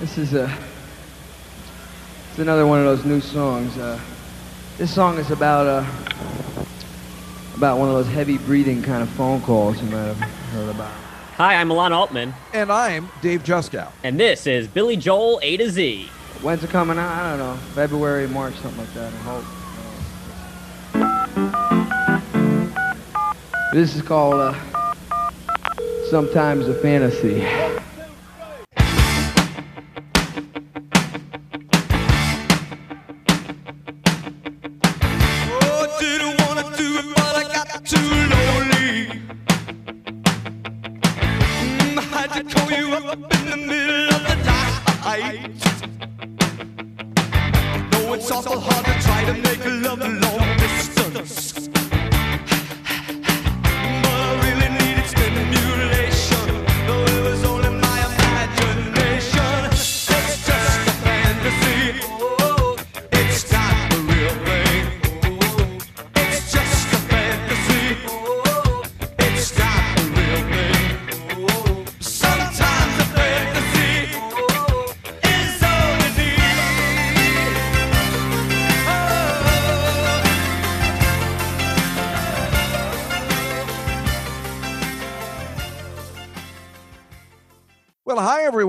This is a. It's another one of those new songs. Uh, this song is about uh, about one of those heavy breathing kind of phone calls you might have heard about. Hi, I'm Alon Altman, And I'm Dave Juskow. and this is Billy Joel A to Z. When's it coming out? I don't know. February, March, something like that. I hope. This is called uh, "Sometimes a Fantasy."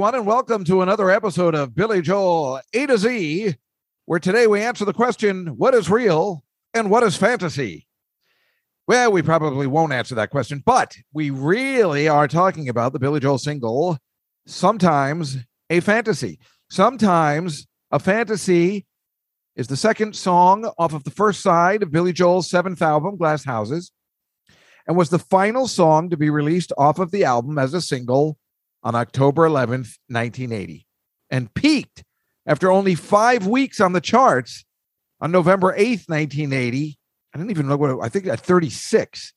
Everyone, and welcome to another episode of Billy Joel A to Z, where today we answer the question what is real and what is fantasy? Well, we probably won't answer that question, but we really are talking about the Billy Joel single, Sometimes a Fantasy. Sometimes a Fantasy is the second song off of the first side of Billy Joel's seventh album, Glass Houses, and was the final song to be released off of the album as a single on October 11th, 1980, and peaked after only five weeks on the charts on November 8th, 1980. I didn't even know what I think at 36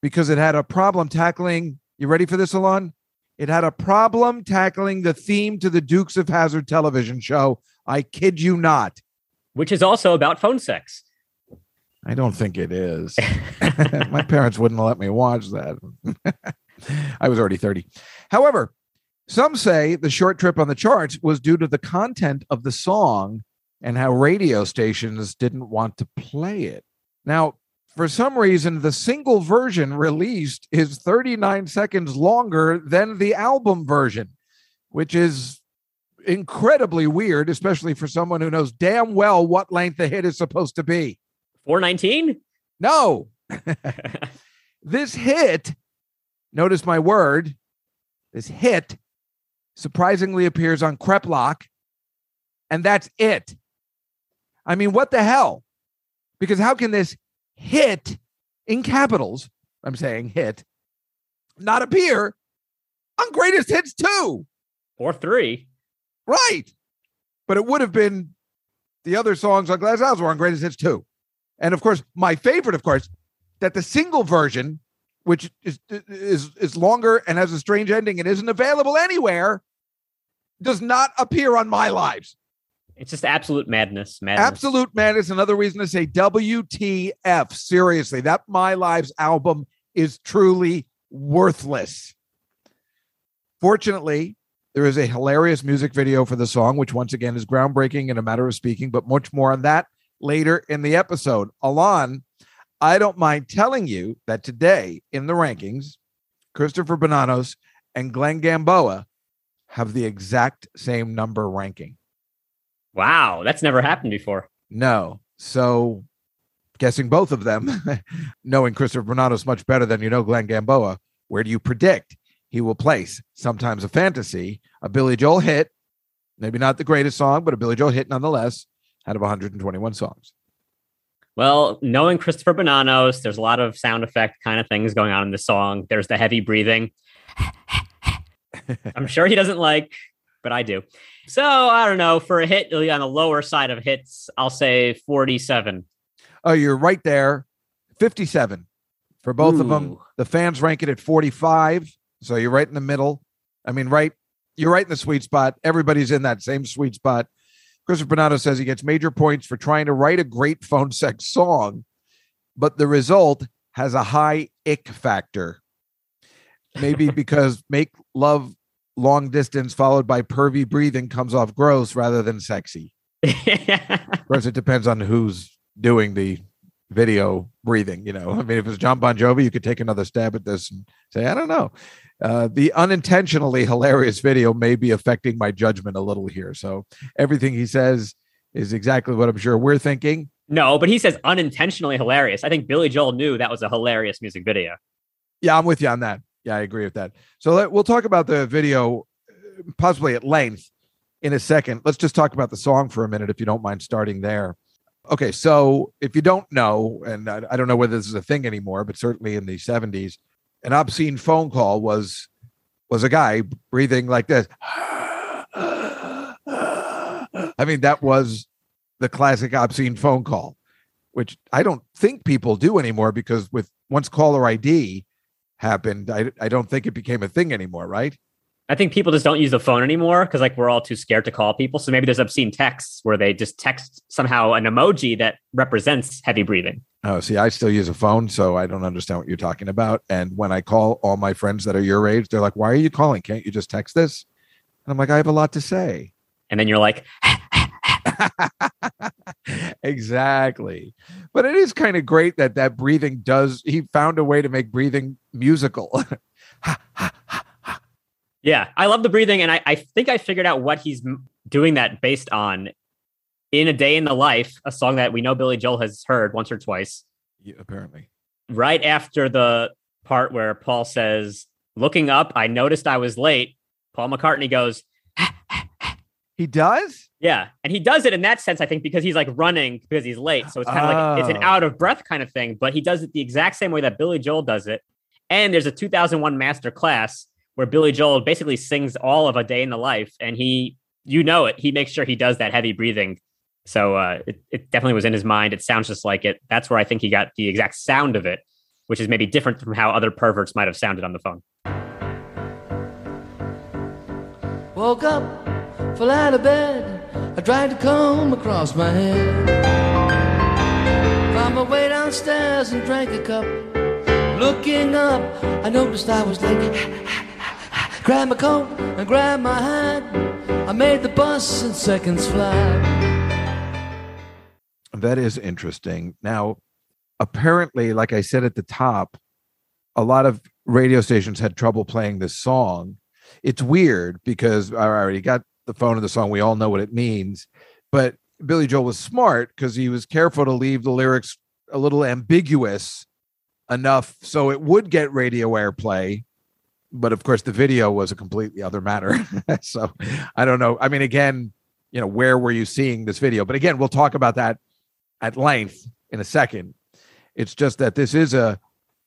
because it had a problem tackling. You ready for this, Alon? It had a problem tackling the theme to the Dukes of Hazzard television show. I kid you not. which is also about phone sex. I don't think it is. My parents wouldn't let me watch that. I was already 30. However, some say the short trip on the charts was due to the content of the song and how radio stations didn't want to play it. Now, for some reason, the single version released is 39 seconds longer than the album version, which is incredibly weird, especially for someone who knows damn well what length a hit is supposed to be. 419? No, this hit, notice my word, this hit surprisingly appears on Creplock, and that's it. I mean, what the hell? Because how can this hit in capitals, I'm saying hit, not appear on Greatest Hits 2? or three? Right. But it would have been the other songs on Glass House were on Greatest Hits two. And of course, my favorite, of course, that the single version, which is is is longer and has a strange ending and isn't available anywhere, does not appear on my lives. It's just absolute madness. Madness. Absolute madness. Another reason to say WTF. Seriously, that My Lives album is truly worthless. Fortunately, there is a hilarious music video for the song, which once again is groundbreaking in a matter of speaking, but much more on that later in the episode. Alon, I don't mind telling you that today in the rankings, Christopher Bonanos and Glenn Gamboa have the exact same number ranking. Wow, that's never happened before. No. So guessing both of them, knowing Christopher Bonanos much better than you know Glenn Gamboa, where do you predict he will place? Sometimes a fantasy, a Billy Joel hit, maybe not the greatest song, but a Billy Joel hit nonetheless, out of 121 songs. Well, knowing Christopher Bonanos, there's a lot of sound effect kind of things going on in the song. There's the heavy breathing. I'm sure he doesn't like, but I do. So I don't know. For a hit on the lower side of hits, I'll say 47. Oh, you're right there. 57 for both of them. The fans rank it at 45. So you're right in the middle. I mean, right, you're right in the sweet spot. Everybody's in that same sweet spot. Christopher Bernardo says he gets major points for trying to write a great phone sex song, but the result has a high ick factor. Maybe because make love long distance followed by pervy breathing comes off gross rather than sexy. Of course, it depends on who's doing the video breathing. You know, I mean, if it's Jon Bon Jovi, you could take another stab at this and say, I don't know. Uh, the unintentionally hilarious video may be affecting my judgment a little here. So everything he says is exactly what I'm sure we're thinking. no, but he says unintentionally hilarious. I think Billy Joel knew that was a hilarious music video. Yeah, I'm with you on that. Yeah, I agree with that. So let, we'll talk about the video uh, possibly at length in a second. Let's just talk about the song for a minute, if you don't mind starting there. Okay, so if you don't know, and I, I don't know whether this is a thing anymore, but certainly in the 70s, an obscene phone call was was a guy breathing like this. I mean, that was the classic obscene phone call, which I don't think people do anymore because with once caller ID happened, I, I don't think it became a thing anymore, right? I think people just don't use the phone anymore because like we're all too scared to call people. So maybe there's obscene texts where they just text somehow an emoji that represents heavy breathing. Oh, see, I still use a phone, so I don't understand what you're talking about. And when I call all my friends that are your age, they're like, "Why are you calling? Can't you just text this?" And I'm like, "I have a lot to say." And then you're like, exactly. But it is kind of great that that breathing does. He found a way to make breathing musical. yeah, I love the breathing. And I, I think I figured out what he's doing that based on in a day in the life, a song that we know Billy Joel has heard once or twice. Yeah, apparently. right after the part where Paul says, looking up, I noticed I was late. Paul McCartney goes, He does. yeah. And he does it in that sense, I think, because he's like running because he's late. So it's kind of like it's an Oh. out of breath kind of thing, but he does it the exact same way that Billy Joel does it. And there's a 2001 master class where Billy Joel basically sings all of a day in the life. And he, you know it, he makes sure he does that heavy breathing. So uh, it, it definitely was in his mind. It sounds just like it. That's where I think he got the exact sound of it, which is maybe different from how other perverts might have sounded on the phone. Woke up, fell out of bed. I tried to comb across my head. Found my way downstairs and drank a cup. Looking up, I noticed I was late. Grabbed my coat and grab my hat. I made the bus in seconds flat. That is interesting. Now, apparently, like I said at the top, a lot of radio stations had trouble playing this song. It's weird because I already got the phone of the song. We all know what it means. But Billy Joel was smart because he was careful to leave the lyrics a little ambiguous enough so it would get radio airplay. But of course, the video was a completely other matter. so I don't know. I mean, again, you know, where were you seeing this video? But again, we'll talk about that at length in a second. It's just that this is a,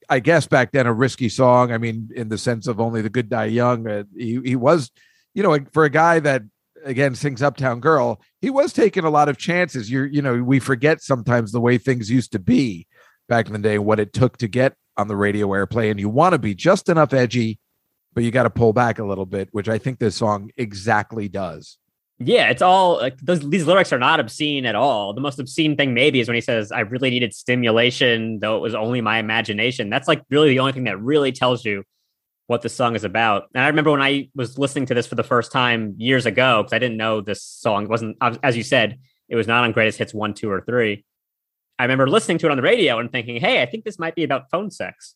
I guess back then a risky song. I mean, in the sense of only the good die young. Uh, he he was, you know, for a guy that again sings Uptown Girl, he was taking a lot of chances. You're, you know, we forget sometimes the way things used to be back in the day, what it took to get on the radio airplay, and you want to be just enough edgy, but you got to pull back a little bit, which I think this song exactly does. Yeah, it's all like those, these lyrics are not obscene at all. The most obscene thing maybe is when he says, I really needed stimulation, though it was only my imagination. That's like really the only thing that really tells you what the song is about. And I remember when I was listening to this for the first time years ago, because I didn't know this song wasn't, as you said, it was not on greatest hits one, two, or three. I remember listening to it on the radio and thinking, hey, I think this might be about phone sex.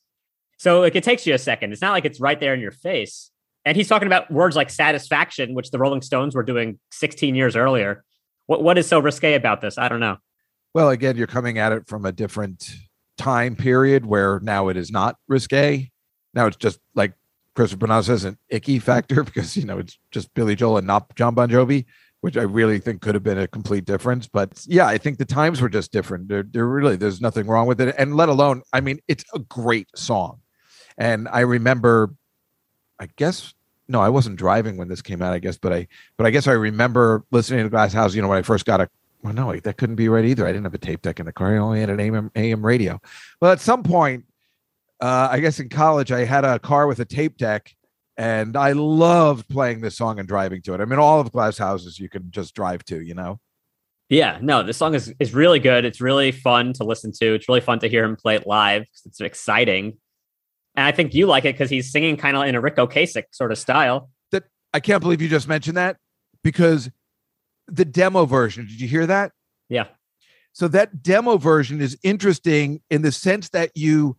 So like it takes you a second. It's not like it's right there in your face. And he's talking about words like satisfaction, which the Rolling Stones were doing 16 years earlier. What what is so risque about this? I don't know. Well, again, you're coming at it from a different time period where now it is not risque. Now it's just like Christopher Bernard says, an icky factor because you know it's just Billy Joel and not Jon Bon Jovi, which I really think could have been a complete difference. But yeah, I think the times were just different. There, there really there's nothing wrong with it, and let alone, I mean, it's a great song. And I remember, I guess no, I wasn't driving when this came out. I guess, but I but I guess I remember listening to Glass House. You know, when I first got a well, no, that couldn't be right either. I didn't have a tape deck in the car. I only had an AM, AM radio. Well, at some point, uh, I guess in college, I had a car with a tape deck, and I loved playing this song and driving to it. I mean, all of Glass Houses you can just drive to, you know. Yeah, no, this song is is really good. It's really fun to listen to. It's really fun to hear him play it live it's exciting. And I think you like it because he's singing kind of in a Ric Ocasek sort of style. That I can't believe you just mentioned that because the demo version, did you hear that? Yeah. So that demo version is interesting in the sense that you,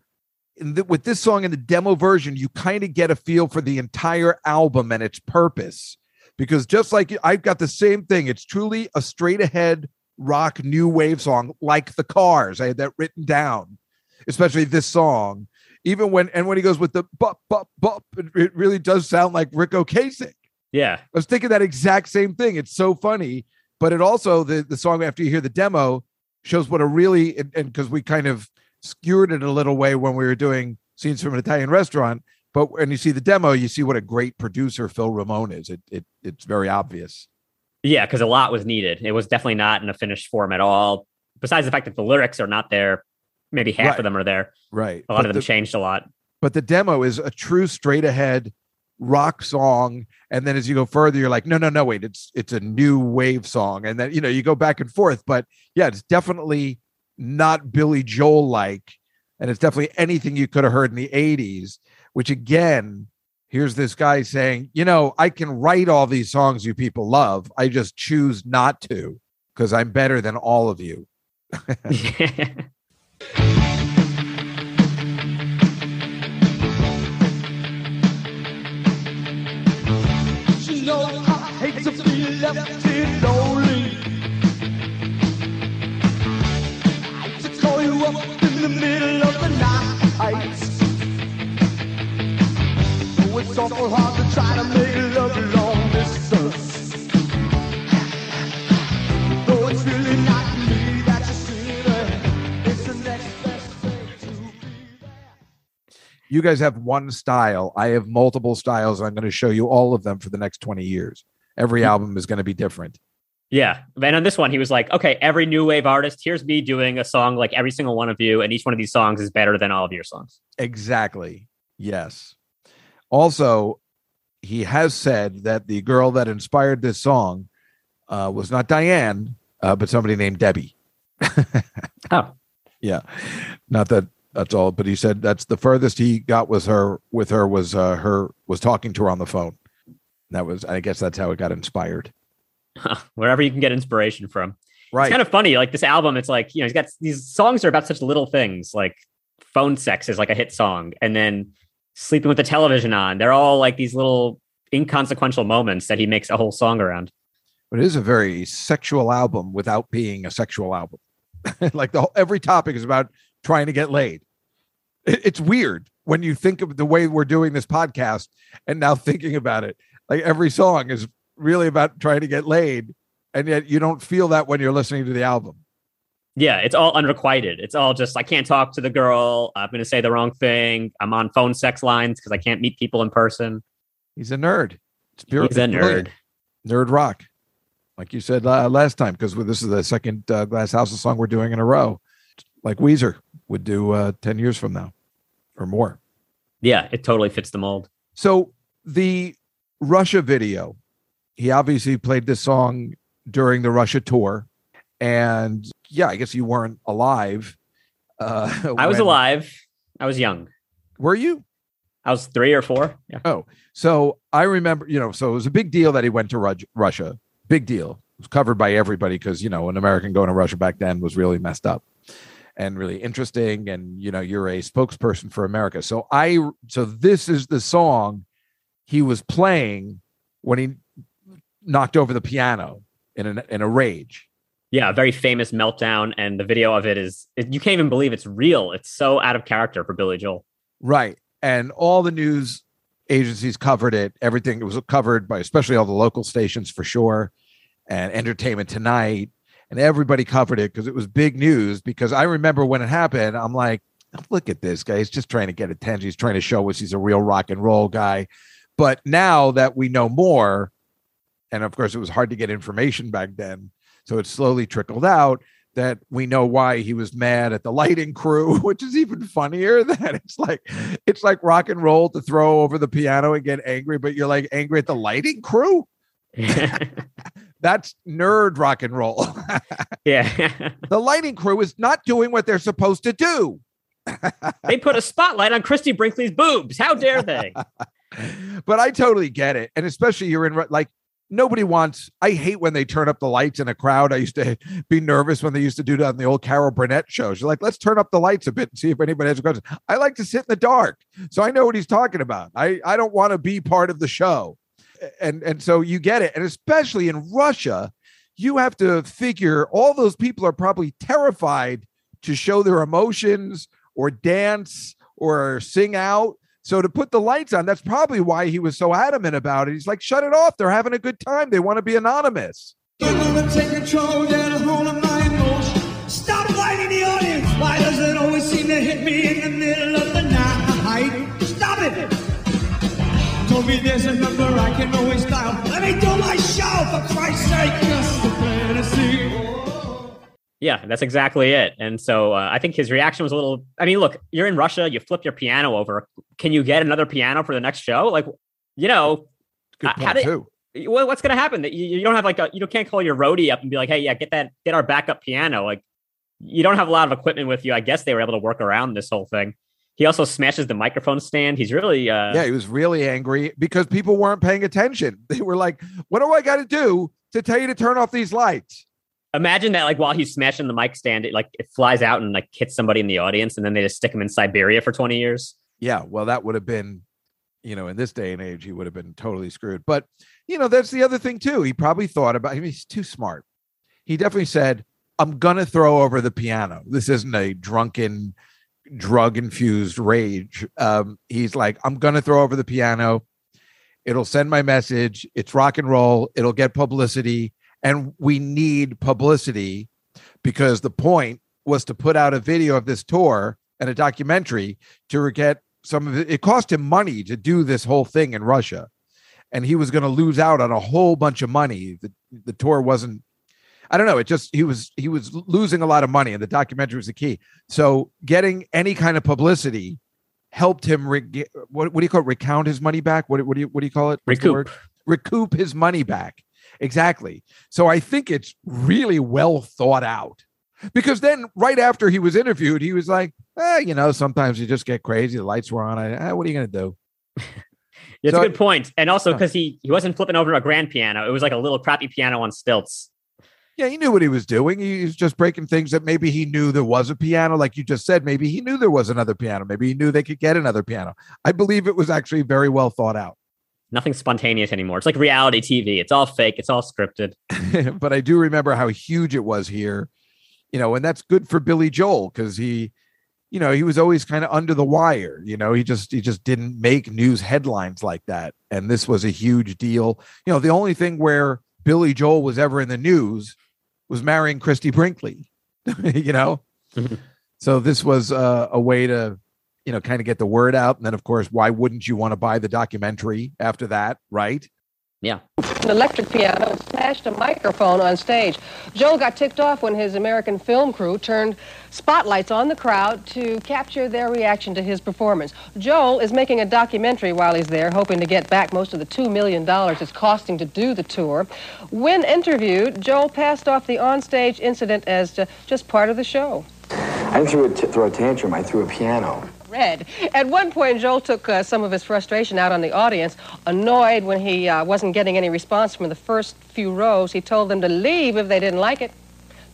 in the, with this song in the demo version, you kind of get a feel for the entire album and its purpose. Because just like I've got the same thing, it's truly a straight ahead rock new wave song, like the Cars. I had that written down, especially this song. Even when and when he goes with the bup bup bup, it, it really does sound like Ric Ocasek. Yeah. I was thinking that exact same thing. It's so funny, but it also the the song after you hear the demo shows what a really and because we kind of skewered it a little way when we were doing scenes from an Italian restaurant. But when you see the demo, you see what a great producer Phil Ramone is. It it it's very obvious. Yeah, because a lot was needed. It was definitely not in a finished form at all. Besides the fact that the lyrics are not there, maybe half Right. of them are there. Right. A lot But of them the- changed a lot. but the demo is a true straight ahead rock song and then as you go further you're like no no no wait it's it's a new wave song and then you know you go back and forth but yeah it's definitely not billy joel like and it's definitely anything you could have heard in the 80s which again here's this guy saying you know i can write all these songs you people love i just choose not to because i'm better than all of you You know I hate to be left lonely. To call you up in the middle of the night. Oh, it's awful hard to try to make love long distance. You guys have one style. I have multiple styles. I'm going to show you all of them for the next 20 years. Every album is going to be different. yeah. And on this one, he was like, okay, every new wave artist, here's me doing a song like every single one of you. And each one of these songs is better than all of your songs. Exactly. Yes. Also, he has said that the girl that inspired this song uh, was not Diane, uh, but somebody named Debbie. Oh. Yeah. Not that that's all, but he said that's the furthest he got with her with her was uh, her was talking to her on the phone. That was I guess that's how it got inspired. Wherever you can get inspiration from. Right. It's kind of funny. Like this album, it's like, you know, he's got these songs are about such little things. Like phone sex is like a hit song. And then sleeping with the television on. They're all like these little inconsequential moments that he makes a whole song around. but it is a very sexual album without being a sexual album. like the whole, every topic is about trying to get laid. It- it's weird when you think of the way we're doing this podcast and now thinking about it. Like every song is really about trying to get laid, and yet you don't feel that when you're listening to the album. Yeah, it's all unrequited. It's all just I can't talk to the girl. I'm going to say the wrong thing. I'm on phone sex lines because I can't meet people in person. He's a nerd. It's pure, He's a nerd. nerd rock, like you said uh, last time, because this is the second uh, Glass House song we're doing in a row, like Weezer would do uh, ten years from now, or more. Yeah, it totally fits the mold. So the Russia video, he obviously played this song during the Russia tour, and yeah, I guess you weren't alive. Uh, I was alive. I was young. Were you? I was three or four. Yeah. So I remember, you know, so it was a big deal that he went to Russia. Big deal. It was covered by everybody because, you know, an American going to Russia back then was really messed up and really interesting. And, you know, you're a spokesperson for America. So I, so this is the song he was playing when he knocked over the piano in, an, in a rage. Yeah, a very famous meltdown, and the video of it is it, you can't even believe it's real. It's so out of character for Billy Joel. Right. And all the news agencies covered it. Everything it was covered by especially all the local stations for sure and Entertainment Tonight and everybody covered it because it was big news because I remember when it happened I'm like look at this guy he's just trying to get attention he's trying to show us he's a real rock and roll guy but now that we know more and of course it was hard to get information back then so it slowly trickled out that we know why he was mad at the lighting crew, which is even funnier. That it's like it's like rock and roll to throw over the piano and get angry, but you're like angry at the lighting crew. That's nerd rock and roll. yeah, the lighting crew is not doing what they're supposed to do. they put a spotlight on Christie Brinkley's boobs. How dare they? but I totally get it. And especially you're in like nobody wants I hate when they turn up the lights in a crowd. I used to be nervous when they used to do that on the old Carol Burnett shows. You're like, let's turn up the lights a bit and see if anybody has a question. I like to sit in the dark. So I know what he's talking about. I, I don't want to be part of the show. And and so you get it. And especially in Russia, you have to figure all those people are probably terrified to show their emotions or dance or sing out. So to put the lights on, that's probably why he was so adamant about it. He's like, shut it off. They're having a good time. They want to be anonymous. Stop the audience. Why does it always seem to hit me in the middle of the night? Stop it. Told me there's a number I can always dial. Let me do my show, for Christ's sake. Just a fantasy. Yeah, that's exactly it. And so uh, I think his reaction was a little. I mean, look, you're in Russia, you flip your piano over. Can you get another piano for the next show? Like, you know, Good Uh, point how did- too. what, what's going to happen? That you, you don't have like a, you can't call your roadie up and be like, hey, yeah, get that, get our backup piano. Like, you don't have a lot of equipment with you. I guess they were able to work around this whole thing. He also smashes the microphone stand. He's really, uh, yeah, he was really angry because people weren't paying attention. They were like, what do I got to do to tell you to turn off these lights? imagine that like while he's smashing the mic stand, it like it flies out and like hits somebody in the audience, and then they just stick him in Siberia for twenty years. Yeah, well, that would have been, you know, in this day and age, he would have been totally screwed. But, you know, that's the other thing too. He probably thought about, I mean, he's too smart. He definitely said, I'm going to throw over the piano. This isn't a drunken, drug infused rage. Um, he's like, I'm going to throw over the piano. It'll send my message. It's rock and roll. It'll get publicity. And we need publicity because the point was to put out a video of this tour and a documentary to get some of it. It cost him money to do this whole thing in Russia. And he was going to lose out on a whole bunch of money. The, the tour wasn't, I don't know. It just, he was, he was losing a lot of money and the documentary was the key. So getting any kind of publicity helped him, re- what, what do you call it? Recount his money back? What, what do you, what do you call it? What's? Recoup. recoup his money back. Exactly. So I think it's really well thought out. Because then, right after he was interviewed, he was like, eh, you know, sometimes you just get crazy. The lights were on. I, eh, what are you going to do? It's So- a good point. And also because he he wasn't flipping over a grand piano; it was like a little crappy piano on stilts. Yeah, he knew what he was doing. He was just breaking things that maybe he knew there was a piano. Like you just said, maybe he knew there was another piano. Maybe he knew they could get another piano. I believe it was actually very well thought out. Nothing spontaneous anymore. It's like reality TV. It's all fake. It's all scripted. but I do remember how huge it was here, you know, and that's good for Billy Joel because he, you know, he was always kind of under the wire. You know, he just he just didn't make news headlines like that, and this was a huge deal. You know, the only thing where Billy Joel was ever in the news was marrying Christie Brinkley. you know, Mhm. so this was uh, a way to. You know, kind of get the word out. And then, of course, why wouldn't you want to buy the documentary after that? Right. Yeah. an electric piano smashed a microphone on stage. Joel got ticked off when his American film crew turned spotlights on the crowd to capture their reaction to his performance. Joel is making a documentary while he's there, hoping to get back most of the $2 million it's costing to do the tour. When interviewed, Joel passed off the onstage incident as uh, just part of the show. I didn't throw a, t- throw a tantrum, I threw a piano. Red. At one point, Joel took uh, some of his frustration out on the audience. Annoyed when he uh, wasn't getting any response from the first few rows, he told them to leave if they didn't like it.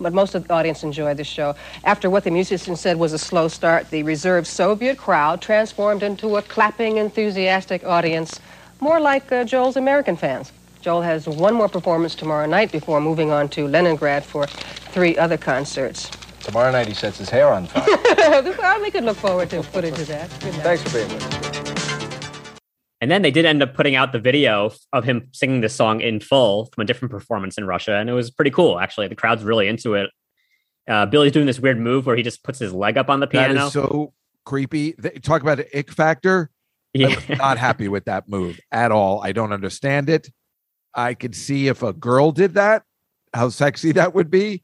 But most of the audience enjoyed the show. After what the musician said was a slow start, the reserved Soviet crowd transformed into a clapping, enthusiastic audience, more like uh, Joel's American fans. Joel has one more performance tomorrow night before moving on to Leningrad for three other concerts. Tomorrow night he sets his hair on fire. well, we could look forward to footage of that. Thanks for being with us. And then they did end up putting out the video of him singing this song in full from a different performance in Russia, and it was pretty cool. Actually, the crowd's really into it. Uh, Billy's doing this weird move where he just puts his leg up on the piano. is so creepy. They, talk about the ick factor. I yeah. was not happy with that move at all. I don't understand it. I could see if a girl did that, how sexy that would be,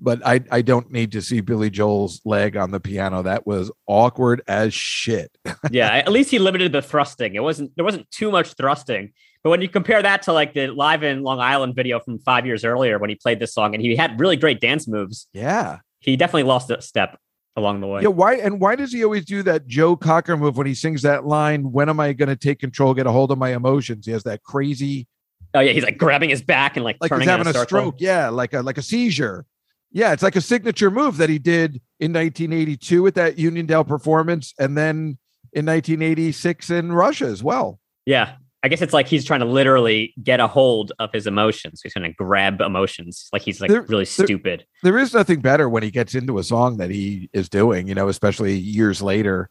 but I, I don't need to see Billy Joel's leg on the piano. That was awkward as shit. yeah, at least he limited the thrusting. It wasn't there wasn't too much thrusting. But when you compare that to like the live in Long Island video from five years earlier when he played this song and he had really great dance moves, Yeah. he definitely lost a step along the way. Yeah, why and why does he always do that Joe Cocker move when he sings that line? When am I going to take control, get a hold of my emotions? He has that crazy, Oh yeah, he's like grabbing his back and like, like turning he's having in a, a, stroke. Yeah, like a like a seizure. Yeah, it's like a signature move that he did in 1982 with that Uniondale performance, and then in 1986 in Russia as well. Yeah. I guess it's like he's trying to literally get a hold of his emotions. He's going to grab emotions. Like he's like There- really there- stupid. There is nothing better when he gets into a song that he is doing, you know, especially years later.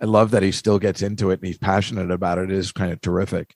I love that he still gets into it and he's passionate about it. It is kind of terrific.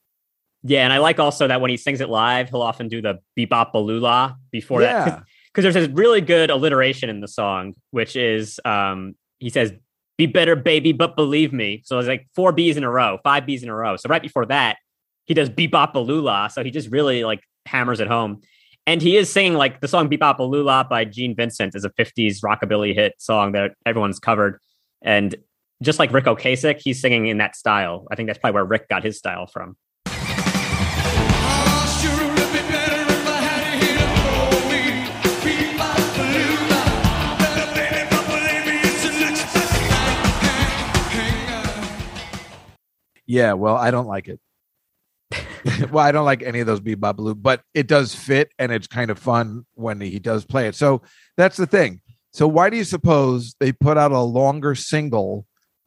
Yeah. And I like also that when he sings it live, he'll often do the Be-Bop-A-Lula before that. because there's this really good alliteration in the song, which is um, he says, "Be better, baby, but believe me." So it's like four B's in a row, five B's in a row. So right before that, he does "Be-Bop-A-Lula." So he just really like hammers it home, and he is singing like the song "Be-Bop-A-Lula" by Gene Vincent is a '50s rockabilly hit song that everyone's covered, and just like Ric Ocasek, he's singing in that style. I think that's probably where Ric got his style from. Yeah, well, I don't like it. well, I don't like any of those bebop blue, but it does fit and it's kind of fun when he does play it. So that's the thing. So why do you suppose they put out a longer single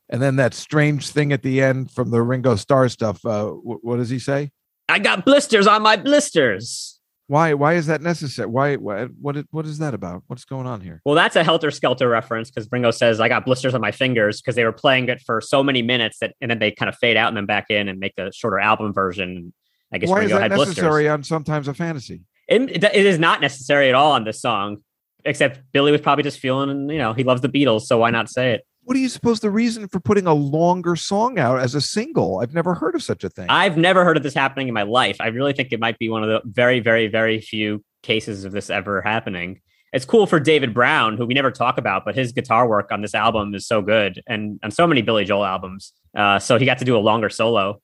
and then that strange thing at the end from the Ringo Starr stuff? Uh, wh- what does he say? I got blisters on my blisters. Why? Why is that necessary? Why? why what? What is that about? What's going on here? Well, that's a Helter Skelter reference because Ringo says, I got blisters on my fingers because they were playing it for so many minutes that, and then they kind of fade out and then back in and make a shorter album version. I guess Why is Ringo that had necessary blisters. on sometimes a fantasy? It, it is not necessary at all on this song, except Billy was probably just feeling, you know, he loves the Beatles. So why not say it? What do you suppose the reason for putting a longer song out as a single? I've never heard of such a thing. I've never heard of this happening in my life. I really think it might be one of the very, very, very few cases of this ever happening. It's cool for David Brown, who we never talk about, but his guitar work on this album is so good and on so many Billy Joel albums. Uh, so he got to do a longer solo.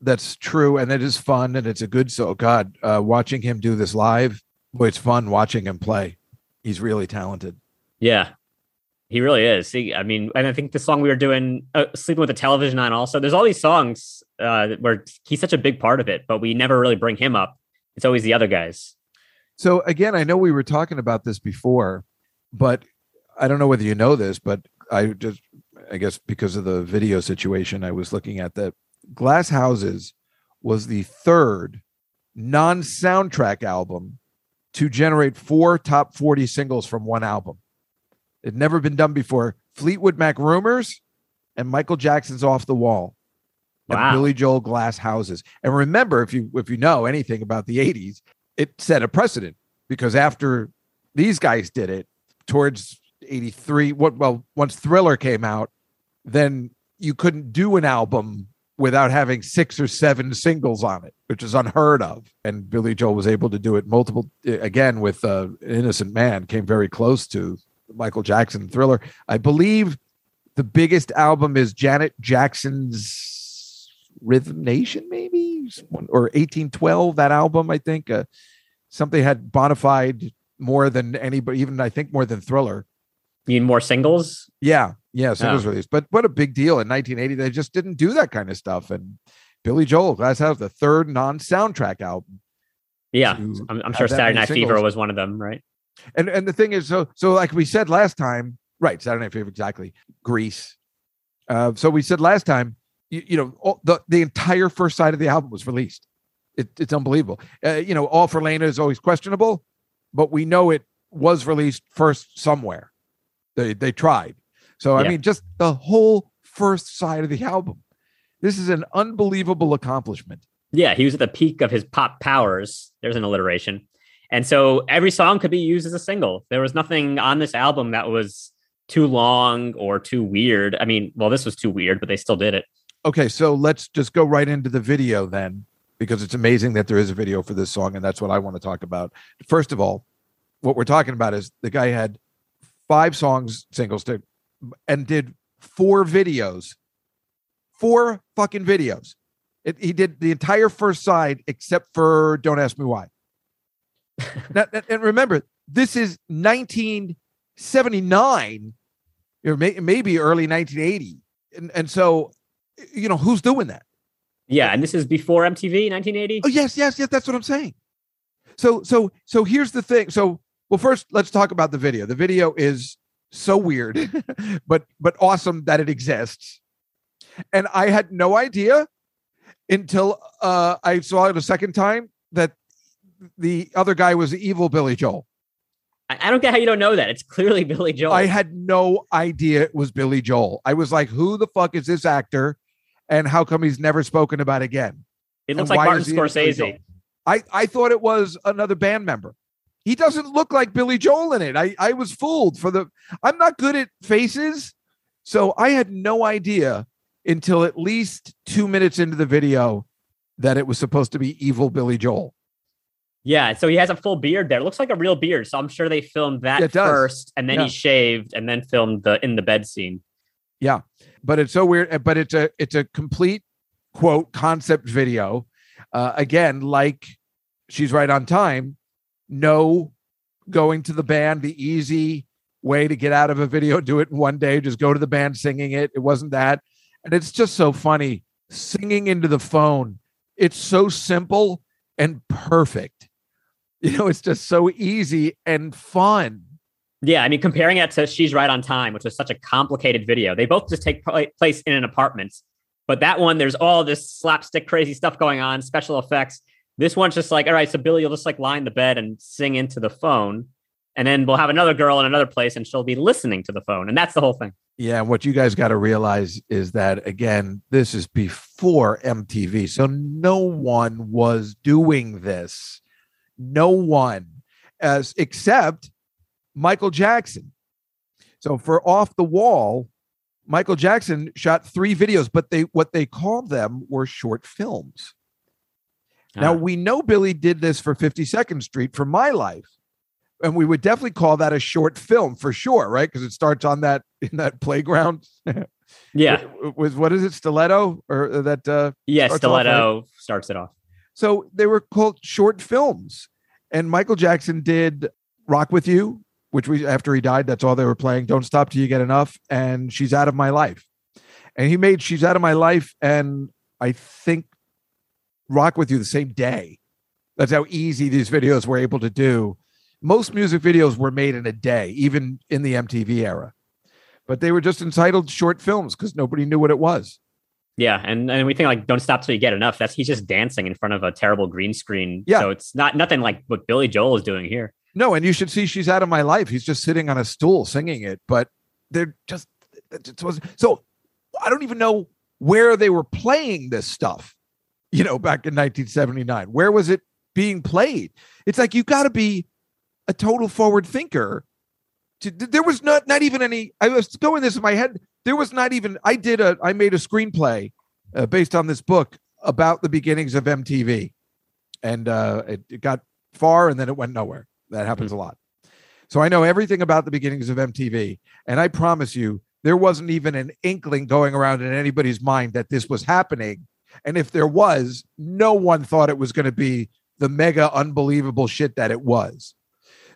That's true, and it is fun, and it's a good. So, God, uh, watching him do this live, boy, it's fun watching him play. He's really talented. Yeah, he really is. He, I mean, and I think the song we were doing, uh, "Sleeping with the Television On," also, there's all these songs uh, where he's such a big part of it, but we never really bring him up. It's always the other guys. So, again, I know we were talking about this before, but I don't know whether you know this, but I just, I guess, because of the video situation, I was looking at that. Glass Houses was the third non-soundtrack album to generate four top 40 singles from one album. It'd never been done before. Fleetwood Mac Rumors and Michael Jackson's Off the Wall. And Billy Joel Glass Houses. And remember, if you if you know anything about the 80s, it set a precedent because after these guys did it towards 83, what well, once Thriller came out, then you couldn't do an album without having six or seven singles on it, which is unheard of. And Billy Joel was able to do it multiple again with uh, Innocent Man, came very close to Michael Jackson Thriller. I believe the biggest album is Janet Jackson's Rhythm Nation, maybe or 1812. That album, I think, uh, something had bonafide more than anybody, even I think more than Thriller. You mean more singles? Yeah, yeah, singles Oh. release. But what a big deal in 1980. They just didn't do that kind of stuff. And Billy Joel, Glass House, the third non-soundtrack album. Yeah, I'm, I'm sure Saturday Night Fever was one of them, right? And and the thing is, so so like we said last time, right? Saturday Night Fever, exactly. Grease. Uh, so we said last time, you, you know, all, the the entire first side of the album was released. It, it's unbelievable. Uh, you know, all for Leyna is always questionable, but we know it was released first somewhere. They they tried. So I mean, just the whole first side of the album. This is an unbelievable accomplishment. Yeah, he was at the peak of his pop powers. There's an alliteration. And so every song could be used as a single. There was nothing on this album that was too long or too weird. I mean, well, this was too weird, but they still did it. Okay, so let's just go right into the video then, because it's amazing that there is a video for this song, and that's what I want to talk about. First of all, what we're talking about is the guy had five songs singles to, and did four videos, four fucking videos. It, he did the entire first side except for "Don't Ask Me Why." Now, and remember, this is 1979. or may, maybe early 1980. And, and so, you know, who's doing that? Yeah, and this is before MTV, 1980. Oh, yes, yes, yes. That's what I'm saying. So, so, so here's the thing. So, well, first, let's talk about the video. The video is so weird, but but awesome that it exists. And I had no idea until uh, I saw it a second time that the other guy was the evil Billy Joel. I, don't get how you don't know that. It's clearly Billy Joel. I had no idea it was Billy Joel. I was like, who the fuck is this actor? And how come he's never spoken about again? it looks and like Martin is he in Billy Joel? Scorsese. I, I thought it was another band member. He doesn't look like Billy Joel in it. I, I was fooled for the I'm not good at faces. So I had no idea until at least two minutes into the video that it was supposed to be evil Billy Joel. Yeah, so he has a full beard there. It looks like a real beard. So I'm sure they filmed that Yeah, it does. first, and then Yeah. he shaved, and then filmed the in the bed scene. Yeah, but it's so weird. But it's a it's a complete quote concept video. Uh, again, like she's right on time. No going to the band, the easy way to get out of a video, do it in one day. Just go to the band singing it. It wasn't that, and it's just so funny singing into the phone. It's so simple and perfect. You know, it's just so easy and fun. Yeah, I mean, comparing it to She's Right on Time, which was such a complicated video. They both just take pla- place in an apartment, but that one there's all this slapstick crazy stuff going on, special effects. This one's just like, all right, so Billy you'll just like lie in the bed and sing into the phone, and then we'll have another girl in another place, and she'll be listening to the phone, and that's the whole thing. Yeah, and what you guys got to realize is that again, this is before MTV, so no one was doing this. No one, as except Michael Jackson. So for Off the Wall, Michael Jackson shot three videos, but they what they called them were short films. Now Ah. we know Billy did this for 52nd Street for my life. And we would definitely call that a short film for sure, right? Because it starts on that in that playground. yeah, With- with what is it, stiletto or that uh yeah, starts off, right? Stiletto starts it off. So they were called short films. And Michael Jackson did Rock with You, which we after he died, that's all they were playing. Don't stop till you get enough. And She's Out of My Life. And he made She's Out of My Life and I think Rock with You the same day. That's how easy these videos were able to do. Most music videos were made in a day, even in the MTV era. But they were just entitled short films because nobody knew what it was. Yeah, and and we think like don't stop till you get enough. That's he's just dancing in front of a terrible green screen. Yeah. So it's not nothing like what Billy Joel is doing here. No, and you should see she's out of my life. He's just sitting on a stool singing it, but they're just it just wasn't so I don't even know where they were playing this stuff, you know, back in 1979. Where was it being played? It's like you gotta be a total forward thinker. To, there was not not even any I was going this in my head. There was not even I did a I made a screenplay uh, based on this book about the beginnings of MTV. And uh it, it got far and then it went nowhere. That happens a lot. So I know everything about the beginnings of MTV. And I promise you, there wasn't even an inkling going around in anybody's mind that this was happening. And if there was, no one thought it was going to be the mega unbelievable shit that it was.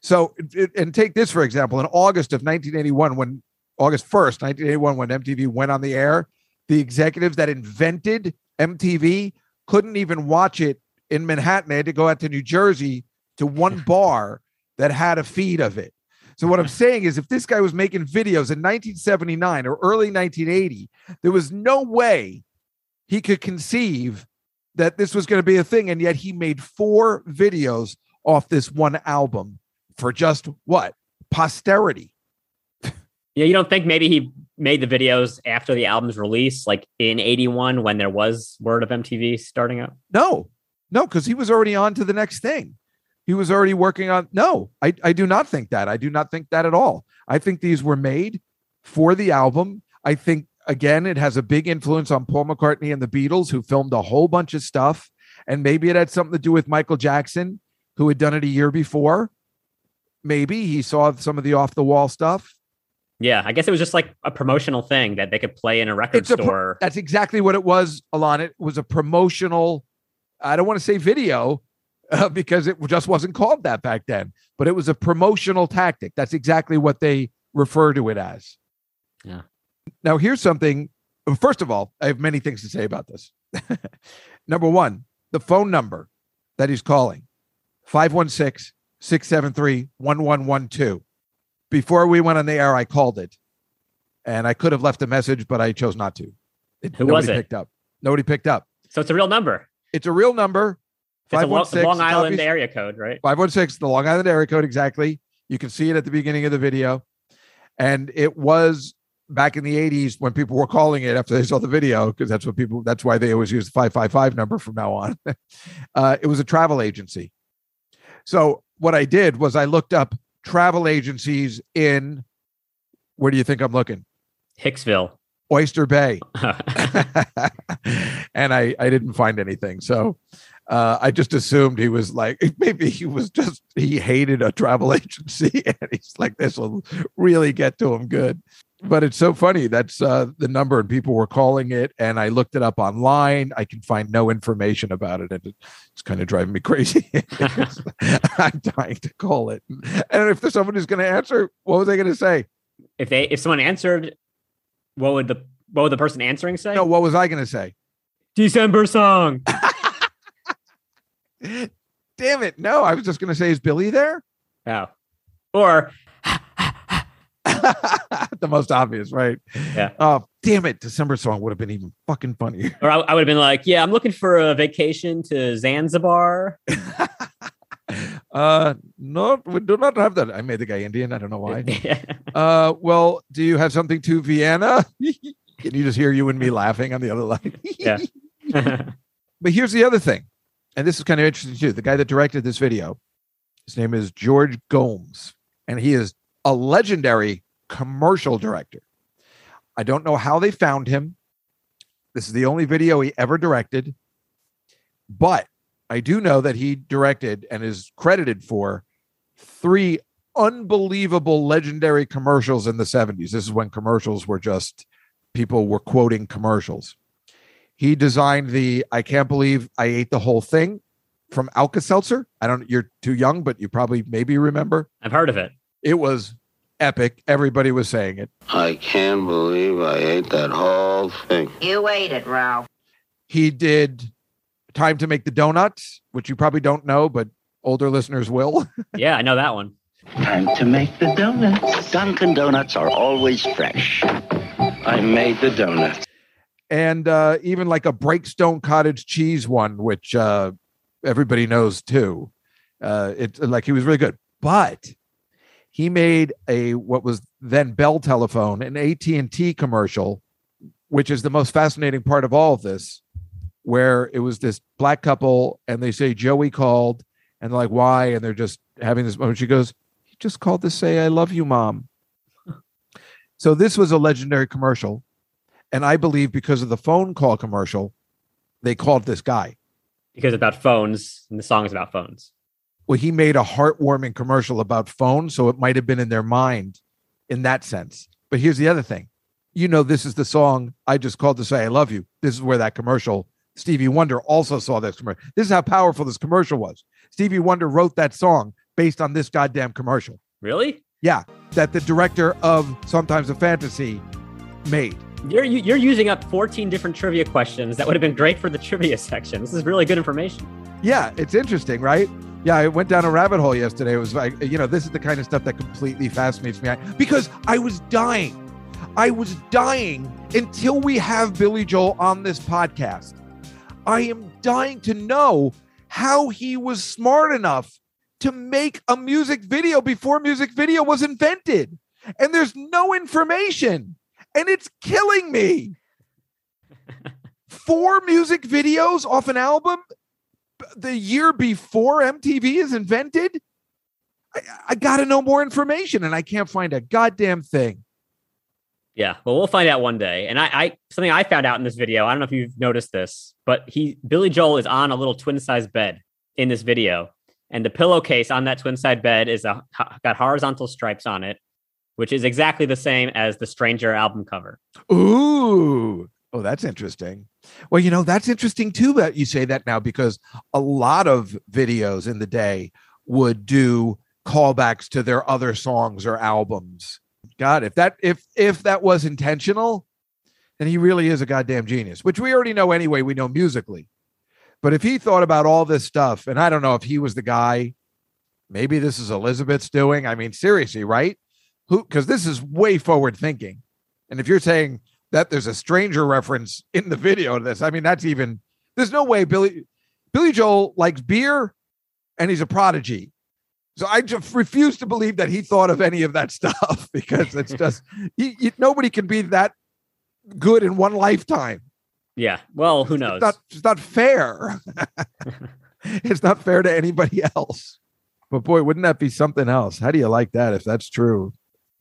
So, and take this for example, in August of 1981, when August 1st, 1981, when MTV went on the air, the executives that invented MTV couldn't even watch it in Manhattan. They had to go out to New Jersey to one bar that had a feed of it. So what I'm saying is if this guy was making videos in 1979 or early 1980, there was no way he could conceive that this was going to be a thing and yet he made four videos off this one album for just what? Posterity. Yeah, you don't think maybe he made the videos after the album's release, like in '81 when there was word of MTV starting up? No, no, because he was already on to the next thing. He was already working on. No, I, I do not think that. I do not think that at all. I think these were made for the album. I think, again, it has a big influence on Paul McCartney and the Beatles, who filmed a whole bunch of stuff. And maybe it had something to do with Michael Jackson, who had done it a year before. Maybe he saw some of the off the wall stuff. Yeah, I guess it was just like a promotional thing that they could play in a record It's a pro- store. That's exactly what it was, Alon. It was a promotional, I don't want to say video uh, because it just wasn't called that back then, but it was a promotional tactic. That's exactly what they refer to it as. Yeah. Now, here's something. First of all, I have many things to say about this. number one, the phone number that he's calling 516 673 1112. Before we went on the air, I called it and I could have left a message, but I chose not to. It, Who nobody was it? picked up. Nobody picked up. So it's a real number. It's a real number. It's a Long, 516, Long Island copies- area code, right? 516, the Long Island area code, exactly. You can see it at the beginning of the video. And it was back in the 80s when people were calling it after they saw the video, because that's what people, that's why they always use the 555 number from now on. uh, it was a travel agency. So what I did was I looked up travel agencies in, where do you think I'm looking? Hicksville. Oyster Bay. and I, I didn't find anything. So uh, I just assumed he was like, maybe he was just, he hated a travel agency and he's like, this will really get to him good. But it's so funny. That's uh, the number, and people were calling it. And I looked it up online. I can find no information about it. And it's kind of driving me crazy. I'm dying to call it. And if there's someone who's going to answer, what was I going to say? if they if someone answered, what would the what would the person answering say? No, what was I going to say? December song. Damn it. No, I was just going to say, is Billy there? oh. Or the most obvious, right? Yeah. Oh, damn it. December song would have been even fucking funnier. or I, I would have been like, yeah, I'm looking for a vacation to Zanzibar. Uh, no, we do not have that. I made the guy Indian. I don't know why. Uh, well, do you have something to Vienna? Can you just hear you and me laughing on the other line? yeah. But here's the other thing, and this is kind of interesting too. The guy that directed this video, his name is George Gomes, and he is a legendary commercial director. I don't know how they found him. This is the only video he ever directed, but I do know that he directed and is credited for three unbelievable legendary commercials in the 70s. This is when commercials were just people were quoting commercials. He designed the I can't believe I ate the whole thing from Alka Seltzer. I don't you're too young, but you probably maybe remember. I've heard of it. It was epic. Everybody was saying it. I can't believe I ate that whole thing. You ate it, Ralph. He did Time to Make the Donuts, which you probably don't know, but older listeners will. Yeah, I know that one. Time to make the donuts. Dunkin' Donuts are always fresh. I made the donuts. and uh, even like a Breakstone cottage cheese one, which uh, everybody knows too. Uh, it's like he was really good, but he made a what was then Bell Telephone, an AT and T commercial, which is the most fascinating part of all of this, where it was this black couple, and they say Joey called, and like, "Why?" and they're just having this moment. She goes, "He just called to say I love you, mom." so this was a legendary commercial. And I believe because of the phone call commercial, they called this guy. Because about phones, and the song is about phones. Well, he made a heartwarming commercial about phones, so it might have been in their mind in that sense. But here's the other thing. You know, this is the song I just called to say I love you. This is where that commercial, Stevie Wonder also saw this commercial. This is how powerful this commercial was. Stevie Wonder wrote that song based on this goddamn commercial. Really? Yeah, that the director of Sometimes a Fantasy made. You're you, you're using up 14 different trivia questions that would have been great for the trivia section. This is really good information. Yeah, it's interesting, right? Yeah, I went down a rabbit hole yesterday. It was like, you know, this is the kind of stuff that completely fascinates me because I was dying. I was dying until we have Billy Joel on this podcast. I am dying to know how he was smart enough to make a music video before music video was invented. And there's no information, and it's killing me. Four music videos off an album the year before MTV is invented? I, I got to know more information and I can't find a goddamn thing. Yeah, well, we'll find out one day. And I, I something I found out in this video. I don't know if you've noticed this, but he Billy Joel is on a little twin size bed in this video, and the pillowcase on that twin side bed is a got horizontal stripes on it, which is exactly the same as the Stranger album cover. Ooh. Oh, that's interesting. Well, you know, that's interesting too that you say that now because a lot of videos in the day would do callbacks to their other songs or albums. God, if that if if that was intentional, then he really is a goddamn genius, which we already know anyway. We know musically. But if he thought about all this stuff, and I don't know if he was the guy, maybe this is Elizabeth's doing. I mean, seriously, right? Who because this is way forward thinking. And if you're saying that there's a stranger reference in the video to this, I mean, that's even there's no way Billy Billy Joel likes beer and he's a prodigy. So I just refuse to believe that he thought of any of that stuff because it's just he, he- nobody can be that good in one lifetime. Yeah. Well, who knows? It's not, it's not fair. it's not fair to anybody else. But boy, wouldn't that be something else? How do you like that if that's true?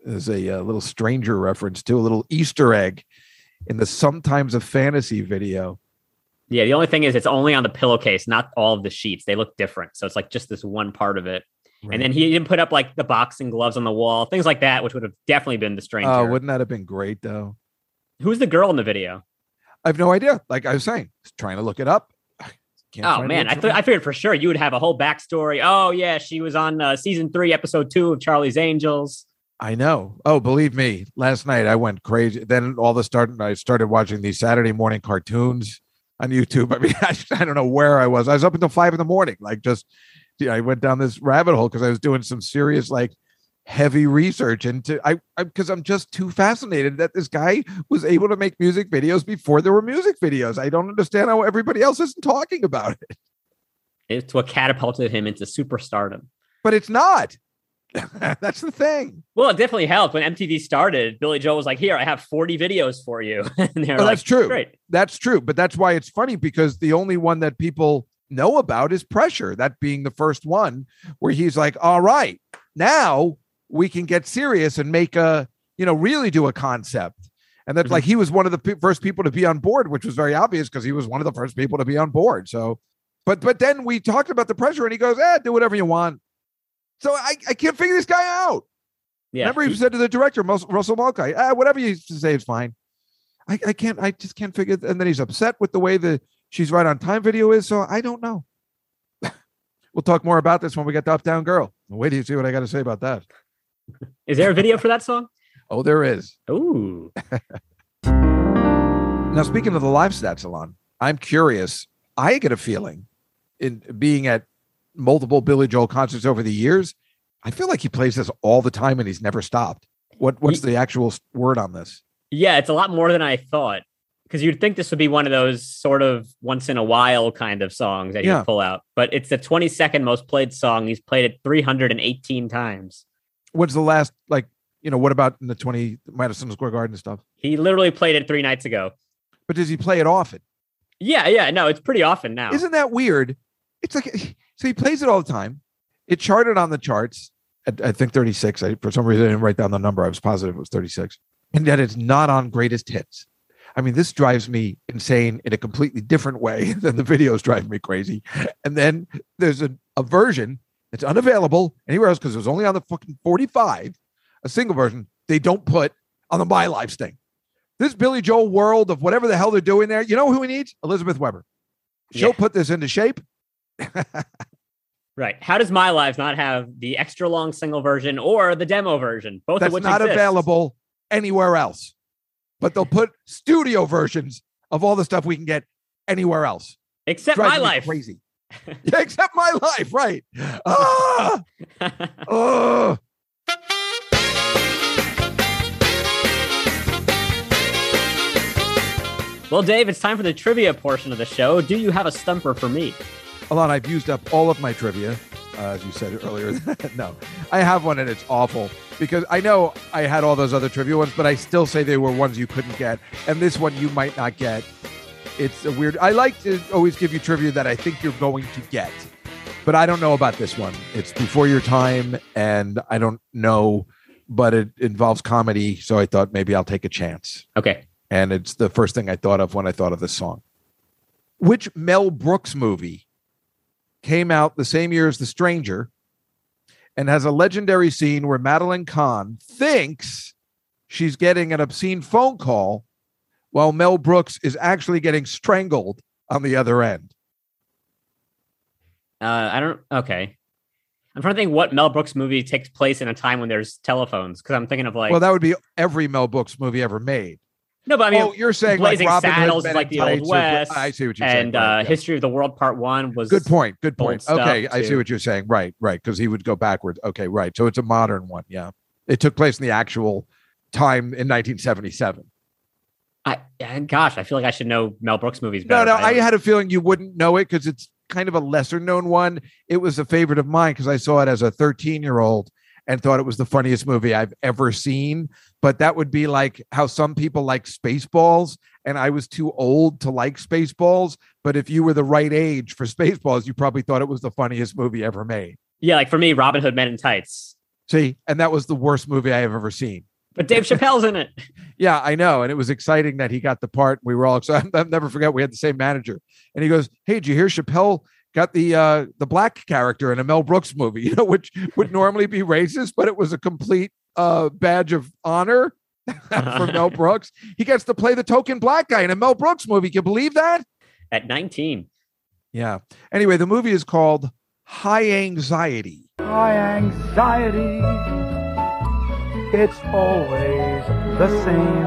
There's a, uh little stranger reference to a little Easter egg in the sometimes a fantasy video. Yeah, the only thing is it's only on the pillowcase, not all of the sheets. They look different. So it's like just this one part of it. And then he didn't put up like the boxing gloves on the wall, things like that, which would have definitely been the stranger. Oh, wouldn't that have been great though? Who's the girl in the video? I have no idea. Like I was saying, trying to look it up. Can't oh man, I thought I figured for sure you would have a whole backstory. Oh yeah, she was on uh, season three, episode two of Charlie's Angels. I know. Oh, believe me, last night I went crazy. Then all of a sudden I started watching these Saturday morning cartoons on YouTube. I mean, I, I don't know where I was. I was up until five in the morning. Like just, yeah, I went down this rabbit hole because I was doing some serious, like, heavy research into I because I'm just too fascinated that this guy was able to make music videos before there were music videos. I don't understand how everybody else isn't talking about it. It's what catapulted him into superstardom. But it's not. That's the thing. Well, it definitely helped when MTV started. Billy Joel was like, "Here, I have 40 videos for you." and Oh, like, that's true. Great. That's true. But that's why it's funny because the only one that people know about is pressure, that being the first one where he's like, all right, now we can get serious and make a, you know, really do a concept. And that's like he was one of the pe- first people to be on board, which was very obvious because he was one of the first people to be on board. So, but but then we talked about the pressure and he goes, eh, do whatever you want. So I, I can't figure this guy out. Yeah. Remember, he said to the director, Russell Mulcahy, ah, whatever you say is fine. I, I can't, I just can't figure. And then he's upset with the way the she's right on time video is. So I don't know. we'll talk more about this when we get to Uptown Girl. Wait till you see what I got to say about that. Is there a video for that song? Oh, there is. Ooh. Now, speaking of the live stat salon, I'm curious. I get a feeling in being at multiple Billy Joel concerts over the years. I feel like he plays this all the time and he's never stopped. What What's the actual word on this? Yeah, it's a lot more than I thought. Because you'd think this would be one of those sort of once in a while kind of songs that Yeah. you pull out. But it's the 22nd most played song. He's played it 318 times. What's the last like? You know, what about in the 20 Madison Square Garden stuff? He literally played it three nights ago. But does he play it often? Yeah, yeah, no, it's pretty often now. Isn't that weird? It's like so he plays it all the time. It charted on the charts at I think 36. I, for some reason I didn't write down the number. I was positive it was 36. And yet it's not on greatest hits. I mean, this drives me insane in a completely different way than the videos drive me crazy. And then there's a, a version that's unavailable anywhere else because it was only on the fucking 45, a single version they don't put on the My Lives thing. This Billy Joel world of whatever the hell they're doing there, you know who he needs? Elizabeth Weber. She'll Yeah. put this into shape. Right. How does My Lives not have the extra long single version or the demo version? Both That's of which not exist. available anywhere else. But they'll put studio versions of all the stuff we can get anywhere else. Except My Life. Crazy. yeah, except my life, right? Ah, oh. Well, Dave, it's time for the trivia portion of the show. Do you have a stumper for me? Alon, I've used up all of my trivia, uh, as you said earlier. no, I have one and it's awful because I know I had all those other trivia ones, but I still say they were ones you couldn't get. And this one you might not get. It's a weird. I like to always give you trivia that I think you're going to get, but I don't know about this one. It's before your time, and I don't know, but it involves comedy. So I thought maybe I'll take a chance. Okay. And it's the first thing I thought of when I thought of this song. Which Mel Brooks movie came out the same year as The Stranger and has a legendary scene where Madeline Kahn thinks she's getting an obscene phone call while Mel Brooks is actually getting strangled on the other end? Uh, I don't. Okay. I'm trying to think what Mel Brooks movie takes place in a time when there's telephones because I'm thinking of like well, that would be every Mel Brooks movie ever made. No, but I mean oh, you're saying Blazing like Robin Saddles is like the old Tights or- west. I see what you're saying. and Right, uh, yeah. History of the World Part One was Good point. Good point. Okay, I see what you're saying. Right, right. Because he would go backwards. Okay, right. So it's a modern one. Yeah, it took place in the actual time in 1977. I and gosh, I feel like I should know Mel Brooks movies No, better. no. but I don't. had a feeling you wouldn't know it because it's kind of a lesser known one. It was a favorite of mine because I saw it as a 13 year old and thought it was the funniest movie I've ever seen. But that would be like how some people like Spaceballs, and I was too old to like Spaceballs. But if you were the right age for Spaceballs, you probably thought it was the funniest movie ever made. yeah, like for me, Robin Hood Men in Tights. See, and that was the worst movie I have ever seen. But Dave Chappelle's in it. Yeah, I know. And it was exciting that he got the part. We were all excited. I'll never forget we had the same manager. And he goes, Hey, did you hear Chappelle got the uh the black character in a Mel Brooks movie, you know, which would normally be racist, but it was a complete uh badge of honor for Mel Brooks. He gets to play the token black guy in a Mel Brooks movie. Can you believe that? At 19. Yeah. Anyway, the movie is called High Anxiety. High anxiety, it's always the same.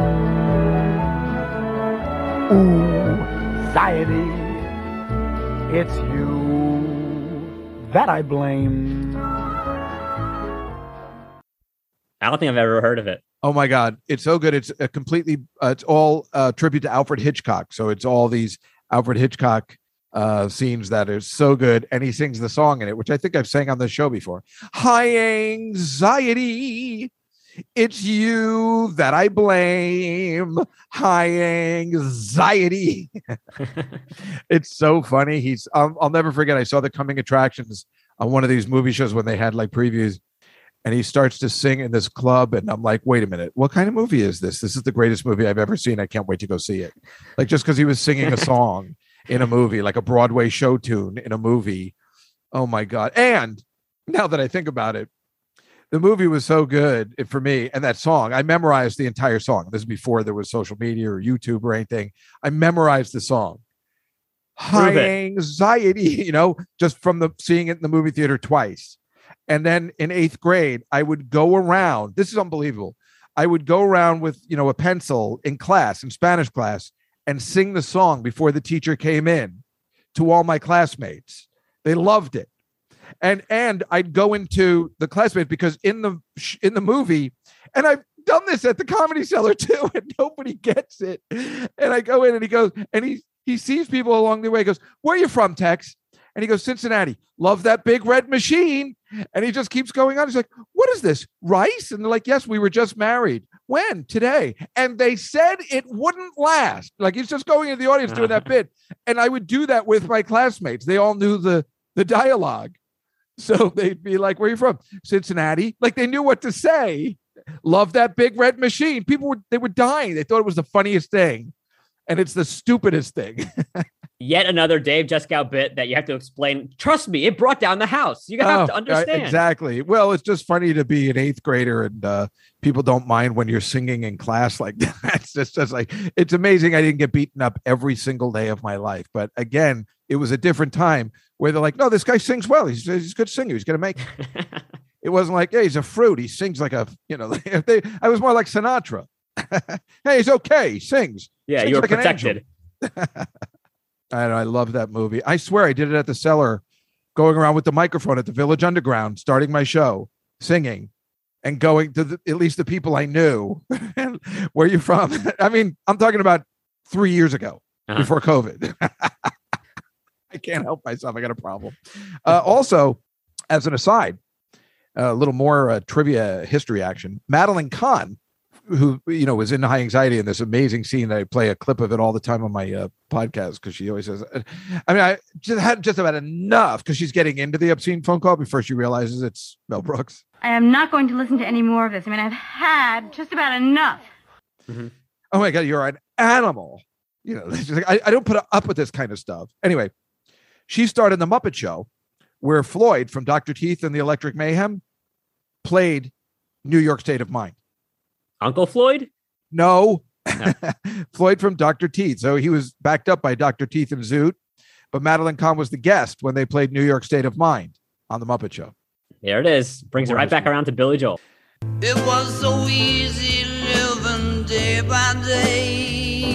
Ooh, anxiety, it's you that I blame. I don't think I've ever heard of it. Oh my God, it's so good. It's a completely, uh, it's all uh, tribute to Alfred Hitchcock. So it's all these Alfred Hitchcock uh, scenes that are so good, and he sings the song in it, which I think I've sang on the show before. High anxiety, it's you that I blame. High anxiety. it's so funny. He's, I'll, I'll never forget. I saw the coming attractions on one of these movie shows when they had like previews and he starts to sing in this club and i'm like wait a minute what kind of movie is this this is the greatest movie i've ever seen i can't wait to go see it like just because he was singing a song in a movie like a broadway show tune in a movie oh my god and now that i think about it the movie was so good for me and that song i memorized the entire song this is before there was social media or youtube or anything i memorized the song high anxiety you know just from the seeing it in the movie theater twice and then in eighth grade, I would go around. This is unbelievable. I would go around with, you know, a pencil in class, in Spanish class, and sing the song before the teacher came in to all my classmates. They loved it. And and I'd go into the classmates because in the in the movie, and I've done this at the comedy cellar too, and nobody gets it. And I go in and he goes, and he he sees people along the way, he goes, Where are you from, Tex? And he goes, Cincinnati. Love that big red machine. And he just keeps going on. He's like, What is this? Rice? And they're like, Yes, we were just married. When? Today. And they said it wouldn't last. Like he's just going into the audience doing that bit. And I would do that with my classmates. They all knew the the dialogue. So they'd be like, Where are you from? Cincinnati. Like they knew what to say. Love that big red machine. People were they were dying. They thought it was the funniest thing. And it's the stupidest thing. Yet another Dave Juskow bit that you have to explain. Trust me, it brought down the house. You have to Oh, uh, understand. exactly. Well, it's just funny to be an eighth grader and uh, people don't mind when you're singing in class like that. It's just, just like it's amazing. I didn't get beaten up every single day of my life, but again, it was a different time where they're like, "No, this guy sings well. He's he's a good singer. He's gonna make." it." it wasn't like, "Yeah, he's a fruit. He sings like a you know." If they, I was more like Sinatra. hey, he's okay. He sings. Yeah, Sings you were like an protected. I know, I love that movie. I swear I did it at the cellar, going around with the microphone at the Village Underground, starting my show, singing, and going to the, at least the people I knew. and where you from? I mean, I'm talking about three years ago Uh-huh. before COVID. I can't help myself. I got a problem. Uh, also, as an aside, a little more uh, trivia history action. Madeline Kahn, who you know was in high anxiety in this amazing scene I play a clip of it all the time on my uh, podcast because she always says, I mean, I just had just about enough because she's getting into the obscene phone call before she realizes it's Mel Brooks. I am not going to listen to any more of this. I mean, I've had just about enough. Oh my god, you're an animal. You know, just like, I, I don't put up with this kind of stuff. Anyway, she starred in the Muppet Show, where Floyd from Dr. Teeth and the Electric Mayhem played New York State of Mind. Uncle Floyd? No, Floyd from Dr. Teeth. So he was backed up by Dr. Teeth and Zoot, but Madeline Kahn was the guest when they played New York State of Mind on the Muppet Show. There it is. Brings it right back around to Billy Joel. It was so easy living day by day.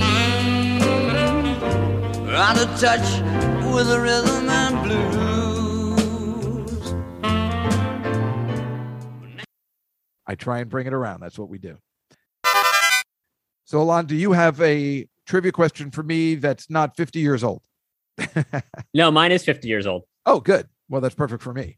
Out of touch with the rhythm and blues. I try and bring it around. That's what we do. So, Alon, do you have a trivia question for me that's not 50 years old? No, mine is 50 years old. Oh, good. Well, that's perfect for me.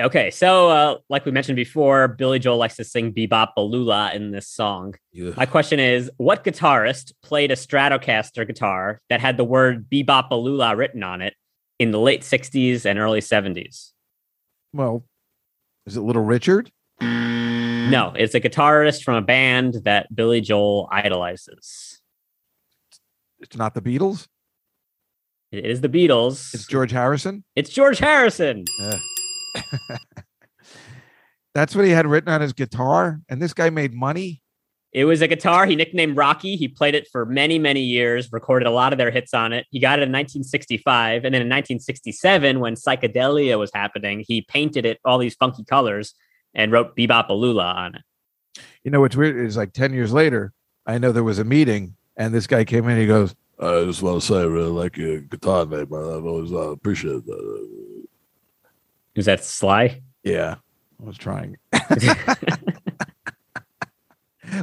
Okay, so uh, like we mentioned before, Billy Joel likes to sing Be-Bop-A-Lula in this song. My question is, what guitarist played a Stratocaster guitar that had the word Be-Bop-A-Lula written on it in the late 60s and early 70s? Well, is it Little Richard? No, it's a guitarist from a band that Billy Joel idolizes. It's not the Beatles. It is the Beatles. It's George Harrison. It's George Harrison. Yeah. That's what he had written on his guitar. And this guy made money. It was a guitar he nicknamed Rocky. He played it for many, many years, recorded a lot of their hits on it. He got it in 1965. And then in 1967, when psychedelia was happening, he painted it all these funky colors and wrote Be-Bop-A-Lula on it. You know what's weird is like 10 years later, I know there was a meeting and this guy came in and he goes, I just want to say I really like your guitar name. I've always uh, appreciated that. Is that Sly? Yeah, I was trying.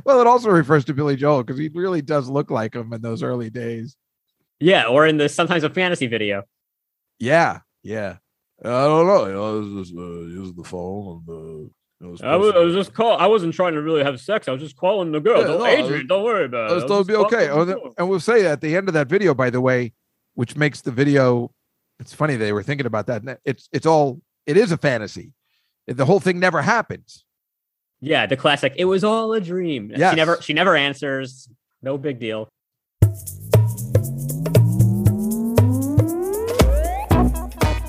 well, it also refers to Billy Joel because he really does look like him in those early days. Yeah, or in the sometimes a fantasy video. Yeah, yeah. I don't know. You know, I was just uh, using the phone and. Uh, know, I was, I was just call. I wasn't trying to really have sex. I was just calling the girl. Yeah, don't, no, Adrian, don't worry about it. It'll be okay. Oh, the and we'll say at the end of that video, by the way, which makes the video. It's funny they were thinking about that. It's it's all it is a fantasy. The whole thing never happens. Yeah, the classic. It was all a dream. Yes. She never. She never answers. No big deal.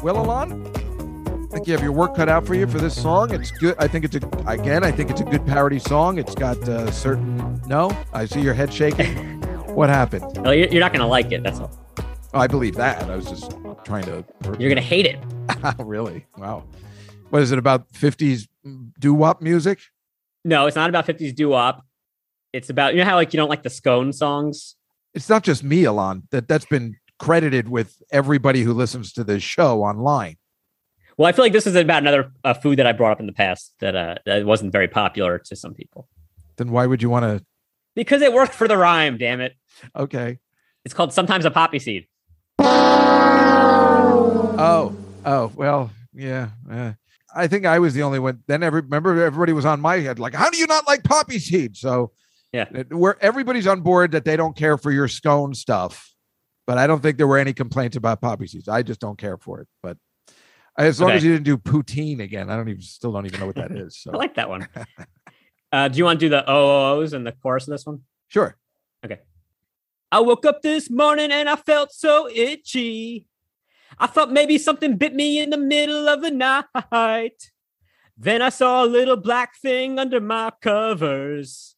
Well, Alon, think you have your work cut out for you for this song. It's good. I think it's a again. I think it's a good parody song. It's got uh, certain. No, I see your head shaking. what happened? No, you're, you're not gonna like it. That's all. Oh, I believe that. I was just trying to. You're gonna hate it. really? Wow. What is it about? Fifties doo wop music? No, it's not about 50s doo wop. It's about you know how like you don't like the scone songs. It's not just me, Alon. That that's been credited with everybody who listens to this show online. Well, I feel like this is about another uh, food that I brought up in the past that uh, that wasn't very popular to some people Then why would you want to? because it worked for the rhyme. Damn it! Okay. It's called sometimes a poppy seed. Oh, oh, well, yeah. I think I was the only one. Then every remember everybody was on my head, like, how do you not like poppy seed? So Yeah. it- where everybody's on board that they don't care for your scone stuff, but I don't think there were any complaints about poppy seeds. I just don't care for it. But as long Okay. as you didn't do poutine again, I don't even still don't even know what that is. So I like that one. uh, do you want to do the OOOs and the chorus of this one? sure. Okay. I woke up this morning and I felt so itchy. I thought maybe something bit me in the middle of the night. Then I saw a little black thing under my covers.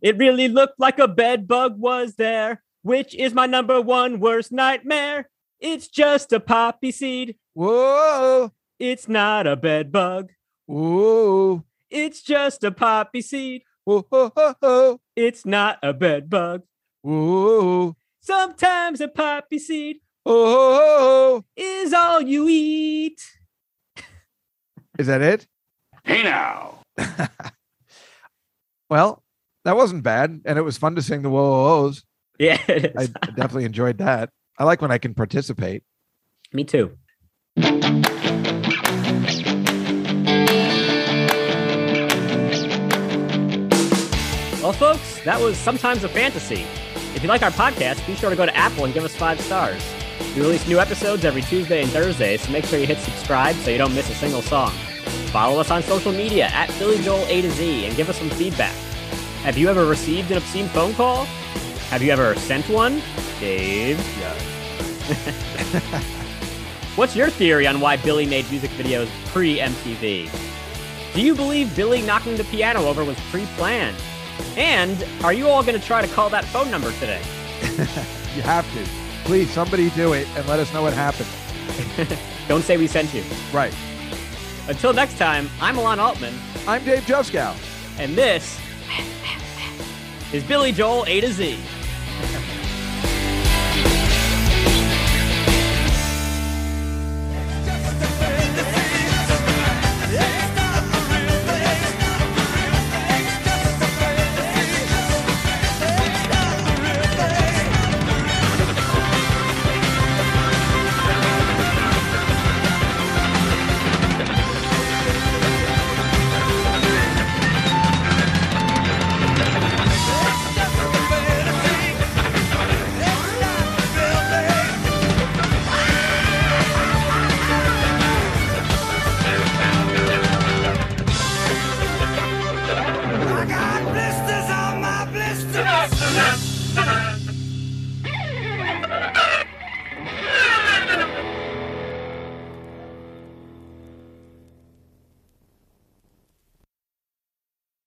It really looked like a bed bug was there, which is my number one worst nightmare. It's just a poppy seed. Whoa. It's not a bed bug. Whoa. It's just a poppy seed. Whoa. Whoa. Whoa. It's not a bed bug. Whoa. Sometimes a poppy seed Oh, is all you eat. is that it? Hey now. Well, that wasn't bad, and it was fun to sing the whoa whoas. Yeah, it I definitely enjoyed that. I like when I can participate. Me too. Well, folks, that was Sometimes a Fantasy. If you like our podcast, be sure to go to Apple and give us five stars. We release new episodes every Tuesday and Thursday, so make sure you hit subscribe so you don't miss a single song. Follow us on social media at Billy Joel A to Z and give us some feedback. Have you ever received an obscene phone call? Have you ever sent one? Dave? What's your theory on why Billy made music videos pre MTV? Do you believe Billy knocking the piano over was pre planned? And are you all going to try to call that phone number today? You have to. Please, somebody do it and let us know what happened. Don't say we sent you. Right. Until next time, I'm Alon Altman, I'm Dave Juskow. and this is Billy Joel A to Z. Okay.